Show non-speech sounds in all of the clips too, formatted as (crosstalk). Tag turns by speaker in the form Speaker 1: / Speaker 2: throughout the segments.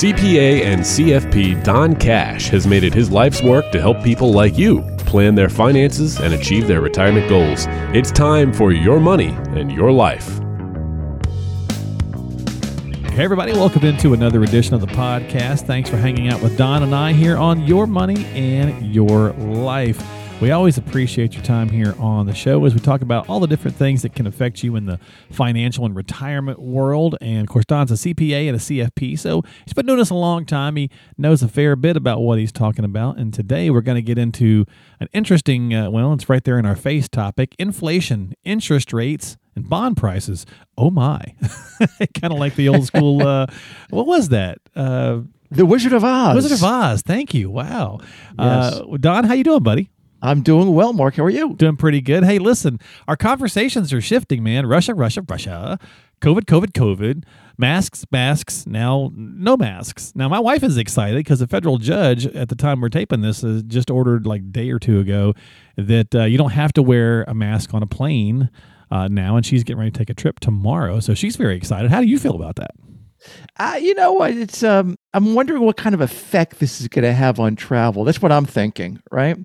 Speaker 1: CPA and CFP Don Cash has made it his life's work to help people like you plan their finances and achieve their retirement goals. It's time for your money and your life.
Speaker 2: Hey, everybody, welcome into another edition of the podcast. Thanks for hanging out with Don and I here on Your Money and Your Life. We always appreciate your time here on the show as we talk about all the different things that can affect you in the financial and retirement world. And of course, Don's a CPA and a CFP, so he's been doing this a long time. He knows a fair bit about what he's talking about. And today we're going to get into an interesting, uh, well, it's right there in our face topic inflation, interest rates, and bond prices. Oh my. (laughs) kind of like the old school, uh, (laughs) what was that? Uh,
Speaker 3: the Wizard of Oz.
Speaker 2: Wizard of Oz. Thank you. Wow.
Speaker 3: Yes.
Speaker 2: Uh, Don, how you doing, buddy?
Speaker 3: I'm doing well, Mark. How are you?
Speaker 2: Doing pretty good. Hey, listen, our conversations are shifting, man. Russia, Russia, Russia. COVID, COVID, COVID. Masks, masks. Now, no masks. Now, my wife is excited because a federal judge at the time we're taping this has just ordered like a day or two ago that uh, you don't have to wear a mask on a plane uh, now, and she's getting ready to take a trip tomorrow. So she's very excited. How do you feel about that?
Speaker 3: Uh, you know what? It's um, I'm wondering what kind of effect this is going to have on travel. That's what I'm thinking, right?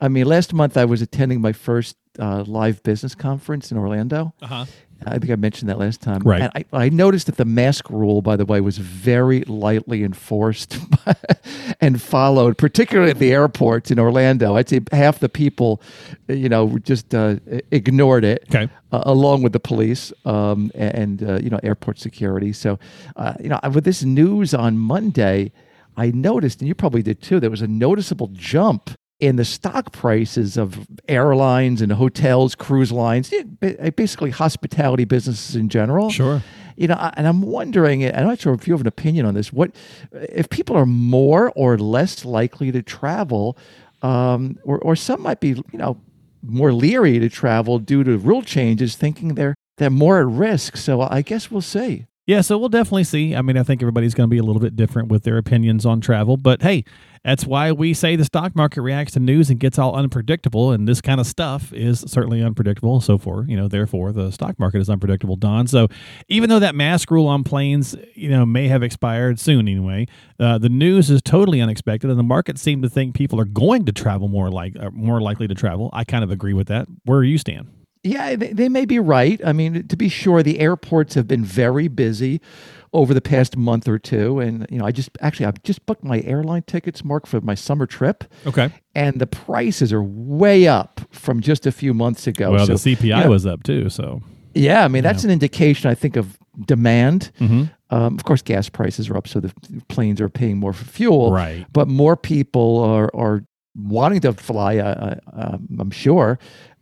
Speaker 3: I mean, last month I was attending my first uh, live business conference in Orlando.
Speaker 2: Uh-huh.
Speaker 3: I think I mentioned that last time.
Speaker 2: Right.
Speaker 3: And I, I noticed that the mask rule, by the way, was very lightly enforced (laughs) and followed, particularly at the airports in Orlando. I'd say half the people, you know, just uh, ignored it,
Speaker 2: Okay.
Speaker 3: uh, along with the police um, and, uh, you know, airport security. So, uh, you know, with this news on Monday, I noticed, and you probably did too, there was a noticeable jump in the stock prices of airlines and hotels, cruise lines, basically hospitality businesses in general.
Speaker 2: Sure.
Speaker 3: You know, and I'm wondering, and I'm not sure if you have an opinion on this. What if people are more or less likely to travel, um, or or some might be, you know, more leery to travel due to rule changes, thinking they're they're more at risk. So I guess we'll see.
Speaker 2: Yeah, so we'll definitely see. I mean, I think everybody's going to be a little bit different with their opinions on travel, but hey, that's why we say the stock market reacts to news and gets all unpredictable, and this kind of stuff is certainly unpredictable. So for you know, therefore, the stock market is unpredictable. Don. So even though that mask rule on planes, you know, may have expired soon anyway, uh, the news is totally unexpected, and the market seemed to think people are going to travel more like uh, more likely to travel. I kind of agree with that. Where do you stand?
Speaker 3: Yeah, they, they may be right. I mean, to be sure, the airports have been very busy over the past month or two, and you know, I just actually I've just booked my airline tickets, Mark, for my summer trip,
Speaker 2: Okay.
Speaker 3: and the prices are way up from just a few months ago.
Speaker 2: Well,
Speaker 3: So,
Speaker 2: the CPI
Speaker 3: you know,
Speaker 2: was up too, so
Speaker 3: Yeah, I mean that's an indication, I think, of demand.
Speaker 2: Mm-hmm.
Speaker 3: Um, of course, gas prices are up, so the planes are paying more for fuel.
Speaker 2: Right.
Speaker 3: But more people are are wanting to fly. Uh, uh, I'm sure,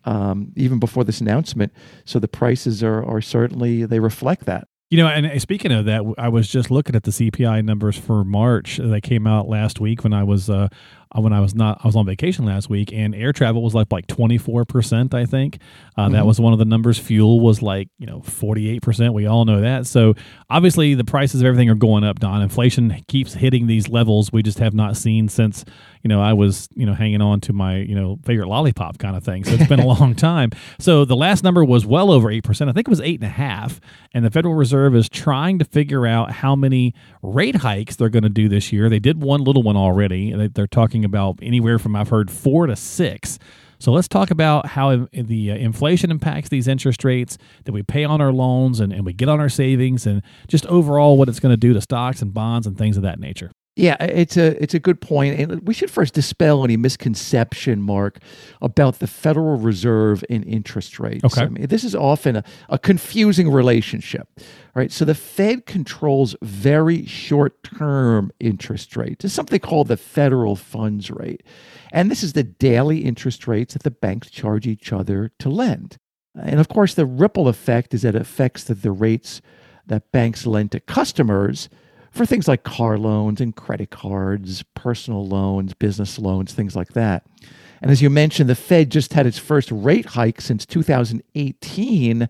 Speaker 3: um, even before this announcement. So the prices are are certainly they reflect that.
Speaker 2: You know, and speaking of that, I was just looking at the CPI numbers for March. that came out last week when I was uh, when I was not I was on vacation last week, and air travel was like like twenty four percent. I think uh, that was one of the numbers. Fuel was like you know forty eight percent. We all know that. So obviously the prices of everything are going up. Don, inflation keeps hitting these levels we just have not seen since you know I was you know hanging on to my you know favorite lollipop kind of thing. So it's been a (laughs) long time. So the last number was well over eight percent. I think it was eight and a half. And the Federal Reserve is trying to figure out how many rate hikes they're going to do this year. They did one little one already. They- They're talking about anywhere from I've heard four to six. So let's talk about how the uh, inflation impacts these interest rates that we pay on our loans and, and we get on our savings and just overall what it's going to do to stocks and bonds and things of that nature.
Speaker 3: Yeah, it's a it's a good point, and we should first dispel any misconception, Mark, about the Federal Reserve and interest rates.
Speaker 2: Okay.
Speaker 3: I mean, this is often a, a confusing relationship, right? So the Fed controls very short term interest rates. It's something called the federal funds rate, and this is the daily interest rates that the banks charge each other to lend. And of course, the ripple effect is that it affects the, the rates that banks lend to customers for things like car loans and credit cards, personal loans, business loans, things like that. And as you mentioned, the Fed just had its first rate hike since 2018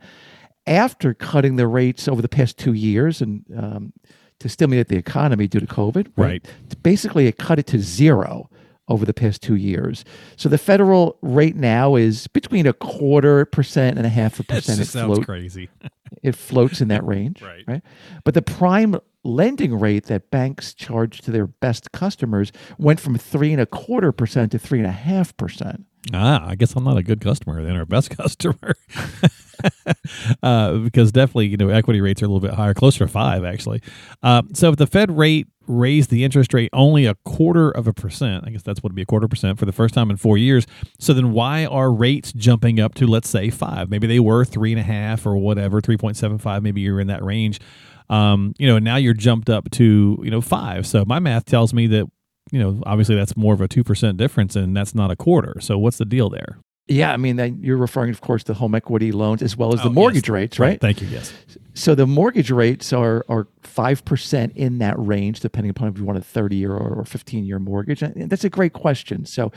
Speaker 3: after cutting the rates over the past two years and um, to stimulate the economy due to COVID.
Speaker 2: Right.
Speaker 3: Basically, it cut it to zero over the past two years. So the federal rate now is between a quarter percent and a half a (laughs) percent.
Speaker 2: just
Speaker 3: It,
Speaker 2: sounds crazy.
Speaker 3: it floats in that range, (laughs)
Speaker 2: Right.
Speaker 3: right? But the prime lending rate that banks charge to their best customers went from three and a quarter percent to three and a half percent.
Speaker 2: Ah, I guess I'm not a good customer then, or best (laughs) customer, uh, because definitely you know equity rates are a little bit higher, closer to five actually. Uh, so if the Fed rate raised the interest rate only a quarter of a percent, I guess that's what would be a quarter percent for the first time in four years. So then why are rates jumping up to let's say five? Maybe they were three and a half or whatever, three point seven five. Maybe you're in that range. Um, you know, now you're jumped up to you know five. So my math tells me that you know, obviously that's more of a 2% difference and that's not a quarter. So what's the deal there?
Speaker 3: Yeah, I mean, then you're referring, of course, to home equity loans as well as
Speaker 2: Oh,
Speaker 3: the mortgage
Speaker 2: yes.
Speaker 3: rates, right?
Speaker 2: Thank you. Yes.
Speaker 3: So the mortgage rates are are five percent in that range, depending upon if you want a thirty year or fifteen year mortgage. And that's a great question. So,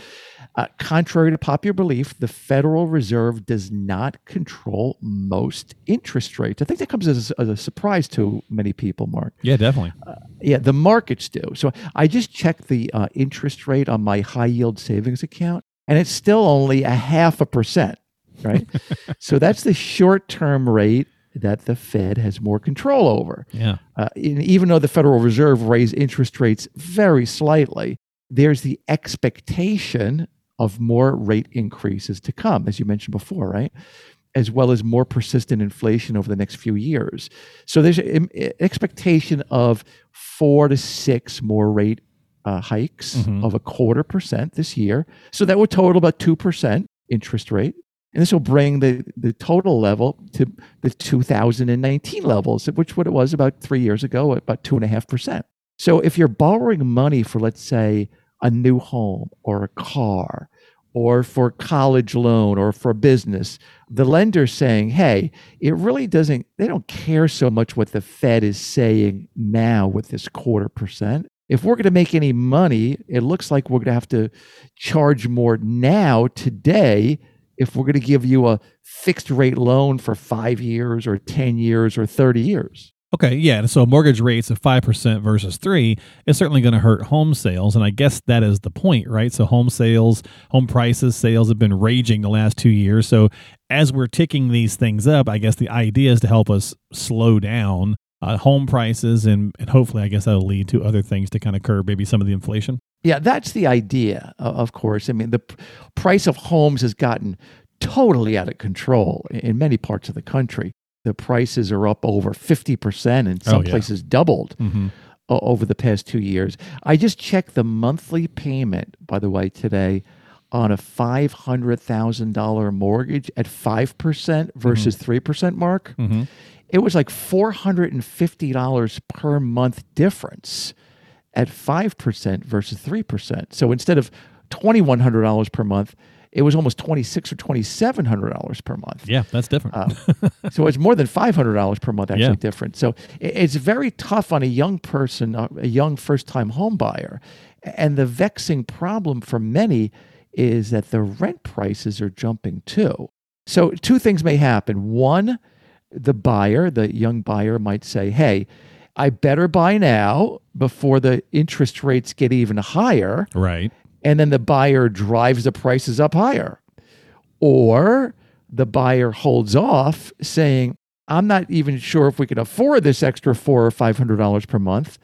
Speaker 3: uh, contrary to popular belief, the Federal Reserve does not control most interest rates. I think that comes as, as a surprise to many people, Mark.
Speaker 2: Yeah, definitely.
Speaker 3: Yeah, the markets do. So I just checked the uh, interest rate on my high yield savings account, and it's still only a half a percent, right? (laughs) so that's the short term rate that the Fed has more control over.
Speaker 2: Yeah.
Speaker 3: Uh, and even though the Federal Reserve raised interest rates very slightly, there's the expectation of more rate increases to come, as you mentioned before, right? As well as more persistent inflation over the next few years. So there's an expectation of four to six more rate uh, hikes
Speaker 2: Mhm.
Speaker 3: of a quarter percent this year. So that would total about 2% interest rate. And this will bring the, the total level to the 2019 levels, which what it was about three years ago, about two and a half percent. So if you're borrowing money for, let's say, a new home or a car or for college loan or for business, the lender's saying, hey, it really doesn't, they don't care so much what the Fed is saying now with this quarter percent. If we're going to make any money, it looks like we're going to have to charge more now, today, if we're going to give you a fixed rate loan for five years or 10 years or 30 years.
Speaker 2: Okay. Yeah. So mortgage rates of 5% versus 3 is certainly going to hurt home sales. And I guess that is the point, right? So home sales, home prices, sales have been raging the last two years. So as we're ticking these things up, I guess the idea is to help us slow down uh, home prices and, and hopefully, I guess that'll lead to other things to kind of curb maybe some of the inflation.
Speaker 3: Yeah, that's the idea, of course. I mean, the p- price of homes has gotten totally out of control in many parts of the country. The prices are up over 50% and some
Speaker 2: Oh, yeah.
Speaker 3: places doubled
Speaker 2: Mm-hmm.
Speaker 3: over the past two years. I just checked the monthly payment, by the way, today on a $500,000 mortgage at 5% versus 3% mark.
Speaker 2: Mm-hmm.
Speaker 3: It was like $450 per month difference at 5% versus 3%. So instead of $2,100 per month, it was almost $2,600 or $2,700 per month.
Speaker 2: Yeah, that's different.
Speaker 3: Uh, (laughs) so it's more than $500 per month actually
Speaker 2: Yeah.
Speaker 3: different. So it's very tough on a young person, uh, a young first-time home buyer. And the vexing problem for many is that the rent prices are jumping too. So two things may happen. One, the buyer, the young buyer might say, "Hey, I better buy now before the interest rates get even higher."
Speaker 2: right.
Speaker 3: and then the buyer drives the prices up higher. Or the buyer holds off saying, I'm not even sure if we can afford this extra four or five hundred dollars per month.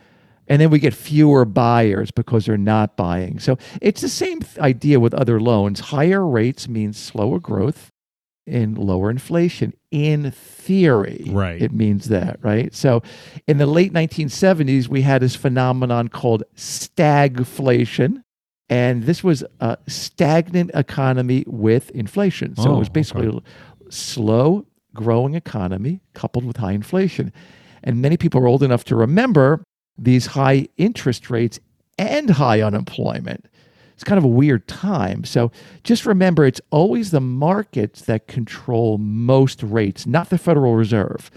Speaker 3: And then we get fewer buyers because they're not buying. So it's the same idea with other loans. Higher rates means slower growth and lower inflation. In theory,
Speaker 2: Right.
Speaker 3: it means that, right? So in the late 1970s, we had this phenomenon called stagflation. And this was a stagnant economy with inflation. So
Speaker 2: Oh,
Speaker 3: it was oh, basically
Speaker 2: okay.
Speaker 3: a slow growing economy coupled with high inflation. And many people are old enough to remember these high interest rates and high unemployment. It's kind of a weird time. So just remember it's always the markets that control most rates, not the Federal Reserve.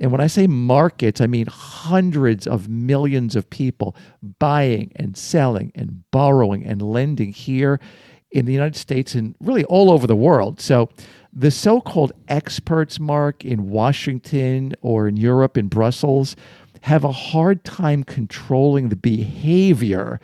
Speaker 3: And when I say markets, I mean hundreds of millions of people buying and selling and borrowing and lending here in the United States and really all over the world. So the so called experts, Mark, in Washington or in Europe, in Brussels, have a hard time controlling the behavior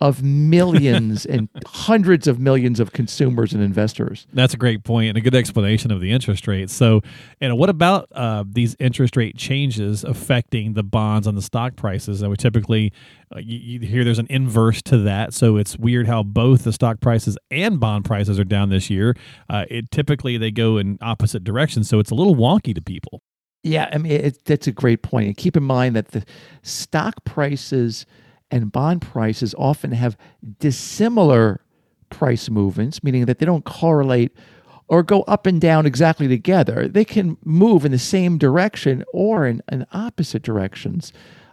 Speaker 3: of millions and (laughs) hundreds of millions of consumers and investors.
Speaker 2: That's a great point and a good explanation of the interest rate. So, and what about uh, these interest rate changes affecting the bonds on the stock prices? And we typically uh, you, you hear there's an inverse to that. So it's weird how both the stock prices and bond prices are down this year. Uh, it typically they go in opposite directions, so it's a little wonky to people.
Speaker 3: Yeah, I mean it, that's a great point. And keep in mind that the stock prices and bond prices often have dissimilar price movements, meaning that they don't correlate or go up and down exactly together. They can move in the same direction or in, in opposite directions.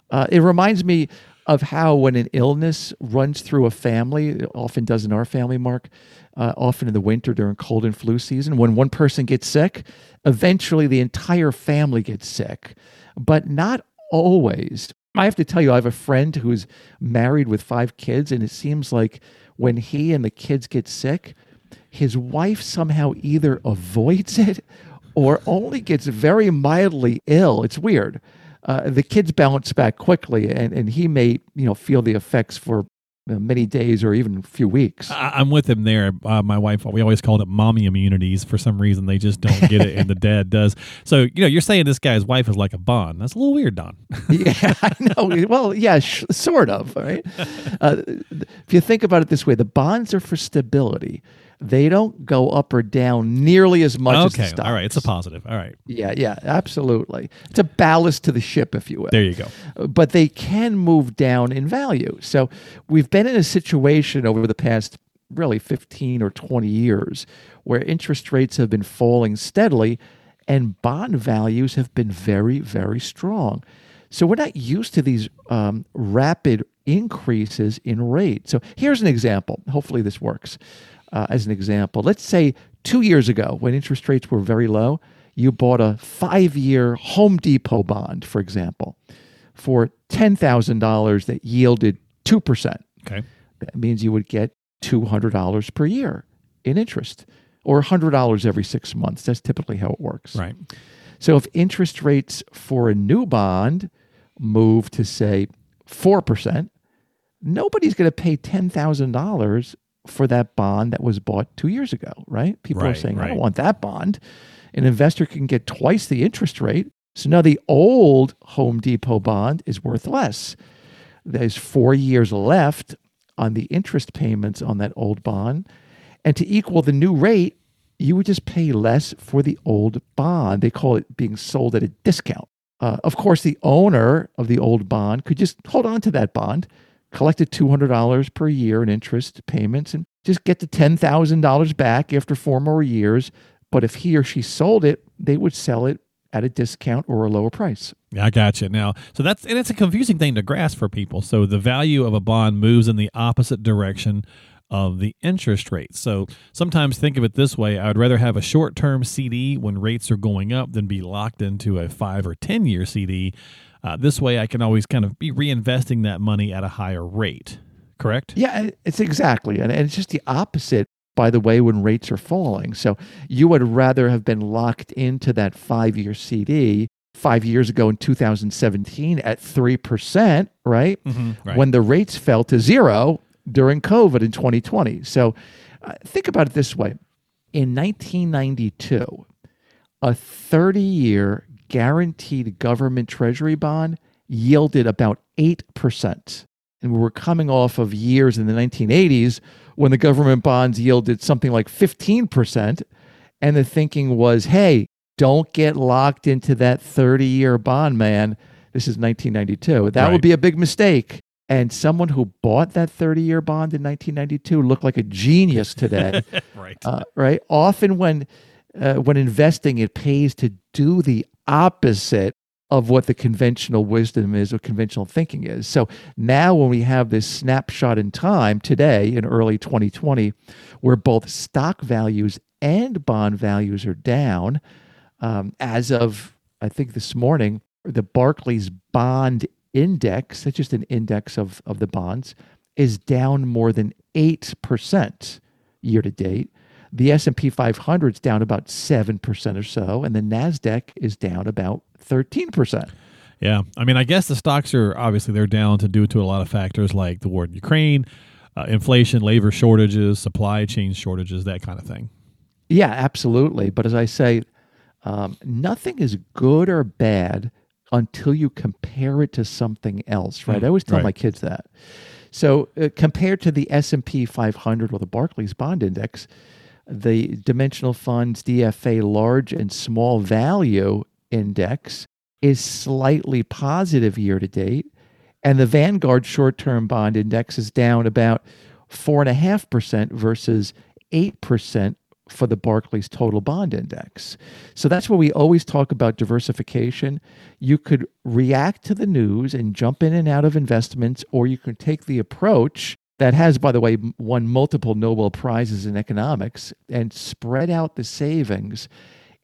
Speaker 3: Uh, it reminds me of how when an illness runs through a family, it often does in our family, Mark, uh, often in the winter during cold and flu season, when one person gets sick, eventually the entire family gets sick, but not always. I have to tell you, I have a friend who's married with five kids, and it seems like when he and the kids get sick, his wife somehow either avoids (laughs) it or only gets very mildly ill. It's weird. Uh, the kids bounce back quickly, and, and he may you know feel the effects for many days or even a few weeks.
Speaker 2: I, am with him there. Uh, my wife, we always called it mommy immunities. For some reason, they just don't get it, and the (laughs) dad does. So, you know, you're saying this guy's wife is like a bond. That's a little weird, Don. (laughs)
Speaker 3: yeah, I know. Well, yeah, sh- sort of. Right. (laughs) Uh, if you think about it this way, the bonds are for stability they don't go up or down nearly as much
Speaker 2: okay,
Speaker 3: as the
Speaker 2: all right. It's a positive. All right.
Speaker 3: Yeah, yeah, absolutely. It's a ballast to the ship, if you will.
Speaker 2: There you go.
Speaker 3: But they can move down in value. So we've been in a situation over the past really 15 or 20 years where interest rates have been falling steadily and bond values have been very, very strong. So we're not used to these um, rapid increases in rate. So here's an example. Hopefully, this works uh, as an example. Let's say two years ago, when interest rates were very low, you bought a five year Home Depot bond, for example, for $10,000 that yielded 2%.
Speaker 2: Okay.
Speaker 3: That means you would get $200 per year in interest or $100 every six months. That's typically how it works.
Speaker 2: Right.
Speaker 3: So if interest rates for a new bond move to, say, 4%, nobody's going to pay $10,000 for that bond that was bought two years ago, right? People
Speaker 2: right,
Speaker 3: are saying,
Speaker 2: right.
Speaker 3: I don't want that bond. An investor can get twice the interest rate. So now the old Home Depot bond is worth less. There's four years left on the interest payments on that old bond. And to equal the new rate, you would just pay less for the old bond. They call it being sold at a discount. Uh, of course, the owner of the old bond could just hold on to that bond collected $200 per year in interest payments and just get the $10,000 back after four more years. But if he or she sold it, they would sell it at a discount or a lower price.
Speaker 2: Yeah, I got you now. So that's and it's a confusing thing to grasp for people. So the value of a bond moves in the opposite direction of the interest rate. So sometimes think of it this way I would rather have a short term CD when rates are going up than be locked into a five or 10 year CD uh, this way, I can always kind of be reinvesting that money at a higher rate. Correct?
Speaker 3: Yeah, it's exactly. And it's just the opposite, by the way, when rates are falling. So you would rather have been locked into that five year CD five years ago in 2017 at 3%, right?
Speaker 2: Mm-hmm, right.
Speaker 3: When the rates fell to zero during COVID in 2020. So uh, think about it this way in 1992, a 30 year guaranteed government treasury bond yielded about 8%. And we were coming off of years in the 1980s when the government bonds yielded something like 15%. And the thinking was, hey, don't get locked into that 30 year bond, man. This is 1992. That
Speaker 2: right.
Speaker 3: would be a big mistake. And someone who bought that 30 year bond in 1992 looked like a genius today. (laughs)
Speaker 2: right.
Speaker 3: Uh, right. Often when uh, when investing, it pays to do the opposite of what the conventional wisdom is or conventional thinking is. So now, when we have this snapshot in time today in early 2020, where both stock values and bond values are down, um, as of I think this morning, the Barclays Bond Index, that's just an index of, of the bonds, is down more than 8% year to date. The S&P 500 is down about 7% or so and the Nasdaq is down about 13%.
Speaker 2: Yeah. I mean, I guess the stocks are obviously they're down to due to a lot of factors like the war in Ukraine, uh, inflation, labor shortages, supply chain shortages, that kind of thing.
Speaker 3: Yeah, absolutely. But as I say, um, nothing is good or bad until you compare it to something else, right? Mm, I always tell right. my kids that. So uh, compared to the S&P 500 or the Barclays Bond Index, the Dimensional Funds DFA Large and Small Value Index is slightly positive year to date, and the Vanguard Short Term Bond Index is down about four and a half percent versus eight percent for the Barclays Total Bond Index. So that's where we always talk about diversification. You could react to the news and jump in and out of investments, or you can take the approach that has, by the way, won multiple Nobel Prizes in economics and spread out the savings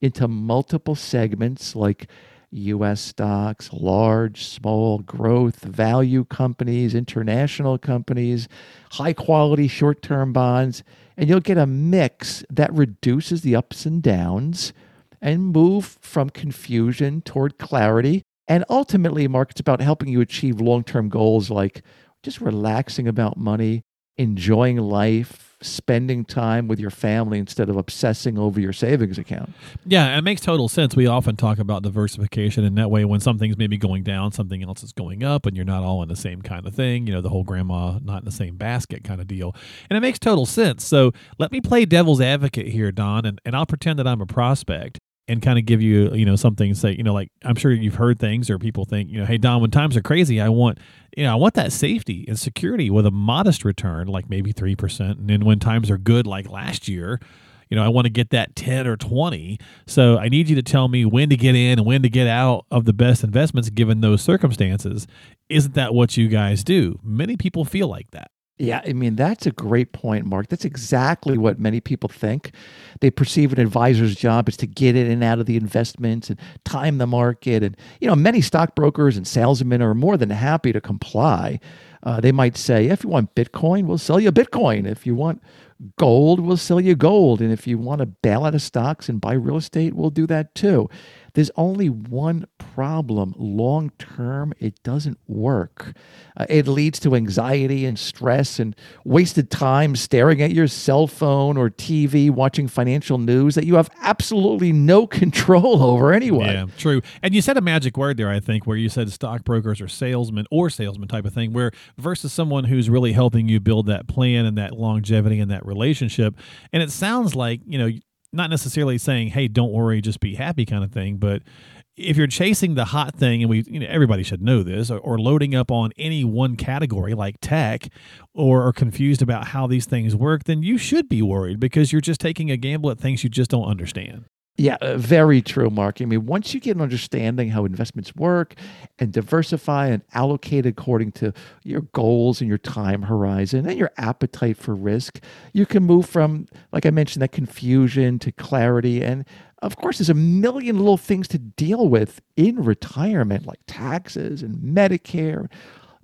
Speaker 3: into multiple segments like US stocks, large, small, growth, value companies, international companies, high quality short term bonds and you'll get a mix that reduces the ups and downs and move from confusion toward clarity. And ultimately, Mark, it's about helping you achieve long term goals like just relaxing about money, enjoying life, spending time with your family instead of obsessing over your savings account.
Speaker 2: Yeah, it makes total sense. We often talk about diversification, and that way, when something's maybe going down, something else is going up, and you're not all in the same kind of thing. You know, the whole grandma not in the same basket kind of deal. And it makes total sense. So let me play devil's advocate here, Don, and, and I'll pretend that I'm a prospect and kind of give you you know something say you know like i'm sure you've heard things or people think you know hey don when times are crazy i want you know i want that safety and security with a modest return like maybe 3% and then when times are good like last year you know i want to get that 10 or 20 so i need you to tell me when to get in and when to get out of the best investments given those circumstances. Isn't that what you guys do? Many people feel like that
Speaker 3: yeah, I mean, that's a great point, Mark. That's exactly what many people think. They perceive an advisor's job is to get in and out of the investments and time the market. And, you know, many stockbrokers and salesmen are more than happy to comply. Uh, they might say, if you want Bitcoin, we'll sell you Bitcoin. If you want gold, we'll sell you gold. And if you want to bail out of stocks and buy real estate, we'll do that too. There's only one problem long term, it doesn't work. Uh, it leads to anxiety and stress and wasted time staring at your cell phone or TV, watching financial news that you have absolutely no (laughs) control over anyway.
Speaker 2: Yeah, true. And you said a magic word there, I think, where you said stockbrokers or salesmen or salesman type of thing, where versus someone who's really helping you build that plan and that longevity and that relationship. And it sounds like, you know, not necessarily saying, "Hey, don't worry, just be happy," kind of thing, but if you're chasing the hot thing, and we, you know, everybody should know this, or, or loading up on any one category like tech, or are confused about how these things work, then you should be worried because you're just taking a gamble at things you just don't understand.
Speaker 3: Yeah, uh, very true, Mark. I mean, once you get an understanding how investments work and diversify and allocate according to your goals and your time horizon and your appetite for risk, you can move from, like I mentioned, that confusion to clarity. And of course, there's a million little things to deal with in retirement, like taxes and Medicare,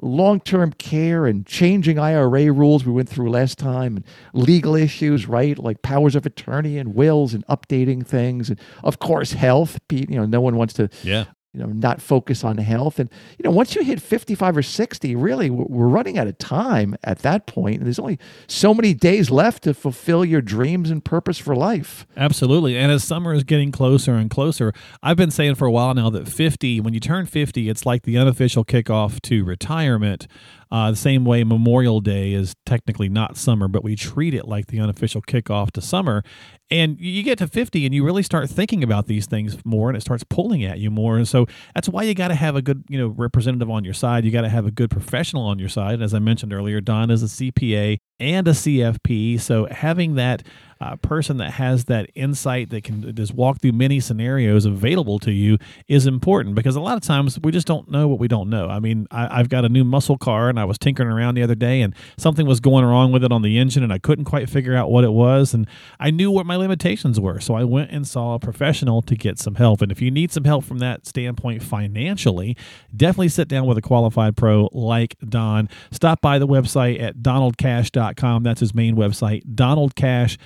Speaker 3: long term care and changing IRA rules we went through last time, and legal issues, right? Like powers of attorney and wills and updating things. And of course, health. You know, no one wants to
Speaker 2: yeah
Speaker 3: you know not focus on health. And you know once you hit 55 or 60 really we're running out of time at that point. and there's only so many days left to fulfill your dreams and purpose for life.
Speaker 2: Absolutely. And as summer is getting closer and closer i've been saying for a while now that 50 when you turn 50 it's like the unofficial kickoff to retirement uh, the same way Memorial Day is technically not summer, but we treat it like the unofficial kickoff to summer. And you get to 50 and you really start thinking about these things more and it starts pulling at you more. And so that's why you got to have a good, you know, representative on your side. You got to have a good professional on your side. As I mentioned earlier, Don is a CPA and a CFP. So having that uh, person that has that insight that can just walk through many scenarios available to you is important because a lot of times we just don't know what we don't know. I mean, I, have got a new muscle car and I was tinkering around the other day and something was going wrong with it on the engine and I couldn't quite figure out what it was. And I knew what my limitations were. So I went and saw a professional to get some help. And if you need some help from that standpoint financially, definitely sit down with a qualified pro like Don. Stop by the website at donaldcash.com. That's his main website, donaldcash.com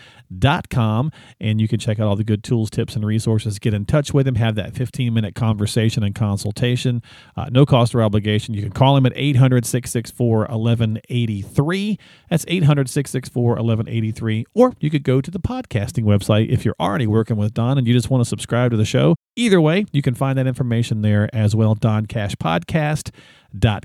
Speaker 2: com, and you can check out all the good tools, tips, and resources. Get in touch with him, have that 15 minute conversation and consultation. Uh, no cost or obligation. You can call him at 800 664 1183. That's 800 664 1183. Or you could go to the podcasting website if you're already working with Don and you just want to subscribe to the show. Either way, you can find that information there as well. Don Cash Podcast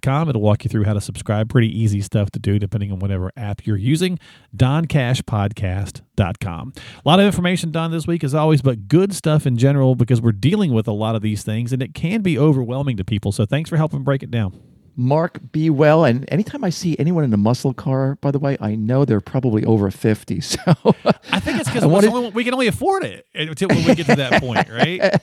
Speaker 2: com. It'll walk you through how to subscribe. Pretty easy stuff to do depending on whatever app you're using. DonCashPodcast.com. A lot of information Don this week as always, but good stuff in general because we're dealing with a lot of these things and it can be overwhelming to people. So thanks for helping break it down.
Speaker 3: Mark, be well. And anytime I see anyone in a muscle car, by the way, I know they're probably over 50. (laughs) So
Speaker 2: I think it's because (laughs) wanted... we can only afford it until we get to that point, (laughs) right?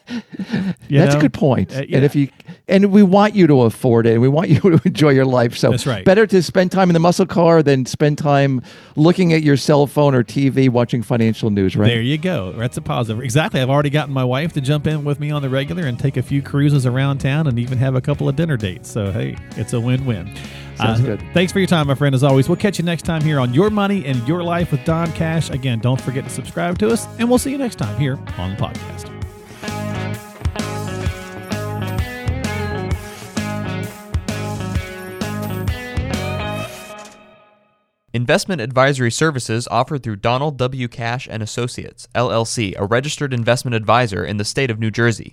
Speaker 3: You That's know? a good point. Uh, yeah. And if you and we want you to afford it and we want you to enjoy your life. So
Speaker 2: That's right.
Speaker 3: better to spend time in the muscle car than spend time looking at your cell phone or TV watching financial news, right?
Speaker 2: There you go. That's a positive. Exactly. I've already gotten my wife to jump in with me on the regular and take a few cruises around town and even have a couple of dinner dates. So hey, it's a win-win.
Speaker 3: Sounds uh, good.
Speaker 2: Thanks for your time, my friend. As always, we'll catch you next time here on Your Money and Your Life with Don Cash. Again, don't forget to subscribe to us, and we'll see you next time here on the podcast.
Speaker 4: Investment advisory services offered through Donald W. Cash and Associates, LLC, a registered investment advisor in the state of New Jersey.